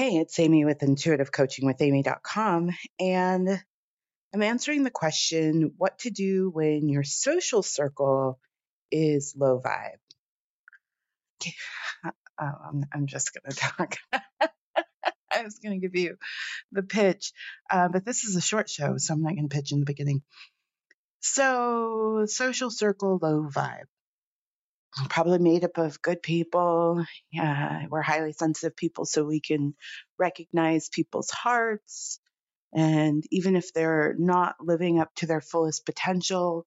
Hey, it's Amy with intuitivecoachingwithamy.com, and I'm answering the question what to do when your social circle is low vibe. I'm, I'm just going to talk. I was going to give you the pitch, uh, but this is a short show, so I'm not going to pitch in the beginning. So, social circle, low vibe. Probably made up of good people. Uh, we're highly sensitive people, so we can recognize people's hearts. And even if they're not living up to their fullest potential,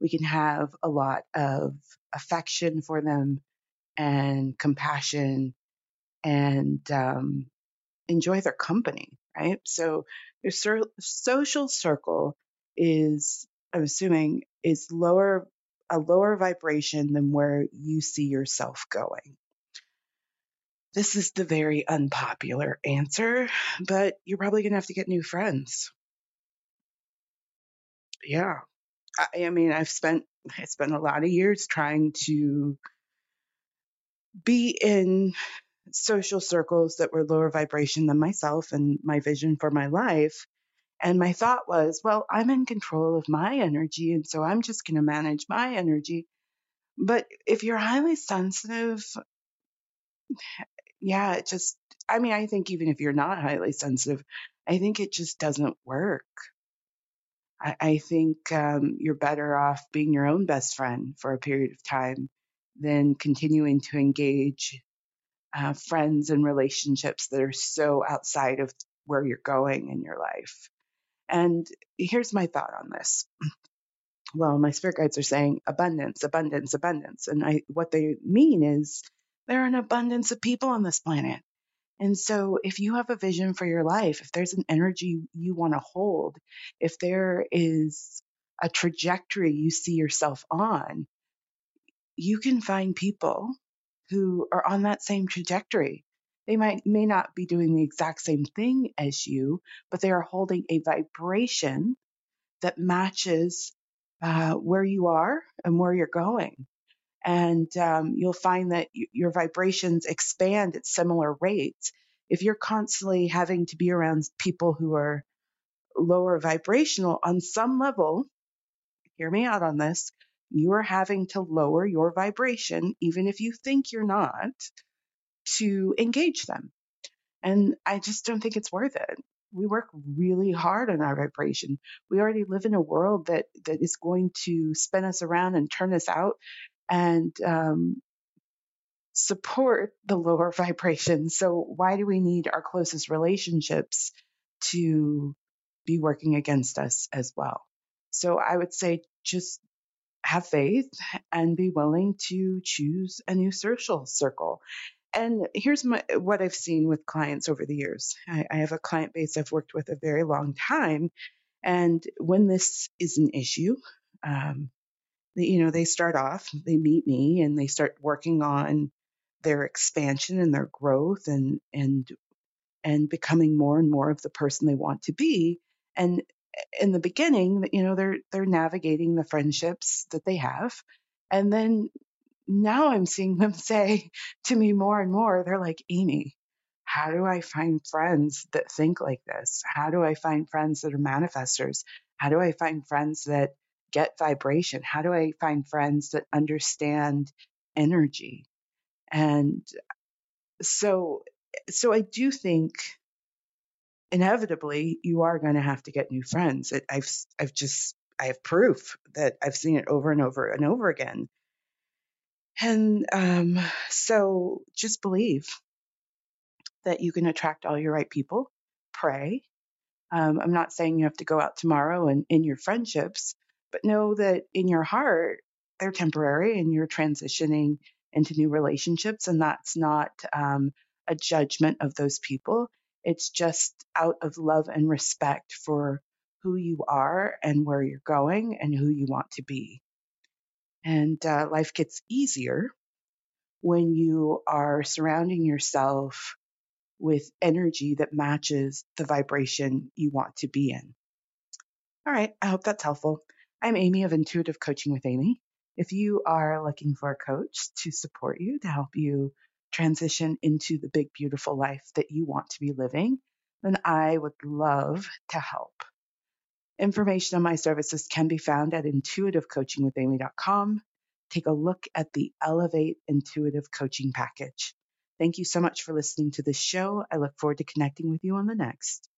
we can have a lot of affection for them and compassion and um, enjoy their company, right? So your social circle is, I'm assuming, is lower a lower vibration than where you see yourself going. This is the very unpopular answer, but you're probably going to have to get new friends. Yeah. I, I mean, I've spent I spent a lot of years trying to be in social circles that were lower vibration than myself and my vision for my life. And my thought was, well, I'm in control of my energy. And so I'm just going to manage my energy. But if you're highly sensitive, yeah, it just, I mean, I think even if you're not highly sensitive, I think it just doesn't work. I, I think um, you're better off being your own best friend for a period of time than continuing to engage uh, friends and relationships that are so outside of where you're going in your life. And here's my thought on this. Well, my spirit guides are saying abundance, abundance, abundance. And I, what they mean is there are an abundance of people on this planet. And so if you have a vision for your life, if there's an energy you want to hold, if there is a trajectory you see yourself on, you can find people who are on that same trajectory. They might may not be doing the exact same thing as you, but they are holding a vibration that matches uh, where you are and where you're going. And um, you'll find that y- your vibrations expand at similar rates. If you're constantly having to be around people who are lower vibrational on some level, hear me out on this, you are having to lower your vibration, even if you think you're not, to engage them. And I just don't think it's worth it. We work really hard on our vibration. We already live in a world that, that is going to spin us around and turn us out and um, support the lower vibration. So, why do we need our closest relationships to be working against us as well? So, I would say just have faith and be willing to choose a new social circle. And here's my, what I've seen with clients over the years. I, I have a client base I've worked with a very long time. And when this is an issue, um, they, you know, they start off, they meet me and they start working on their expansion and their growth and, and, and becoming more and more of the person they want to be. And in the beginning, you know, they're they're navigating the friendships that they have. And then now I'm seeing them say to me more and more, they're like, Amy, how do I find friends that think like this? How do I find friends that are manifestors? How do I find friends that get vibration? How do I find friends that understand energy? And so so I do think inevitably you are going to have to get new friends. It, I've I've just I have proof that I've seen it over and over and over again. And um, so just believe that you can attract all your right people. Pray. Um, I'm not saying you have to go out tomorrow and in your friendships, but know that in your heart they're temporary and you're transitioning into new relationships, and that's not um, a judgment of those people it's just out of love and respect for who you are and where you're going and who you want to be. And uh, life gets easier when you are surrounding yourself with energy that matches the vibration you want to be in. All right, I hope that's helpful. I'm Amy of Intuitive Coaching with Amy. If you are looking for a coach to support you, to help you transition into the big, beautiful life that you want to be living, then I would love to help. Information on my services can be found at intuitivecoachingwithamy.com. Take a look at the Elevate Intuitive Coaching Package. Thank you so much for listening to this show. I look forward to connecting with you on the next.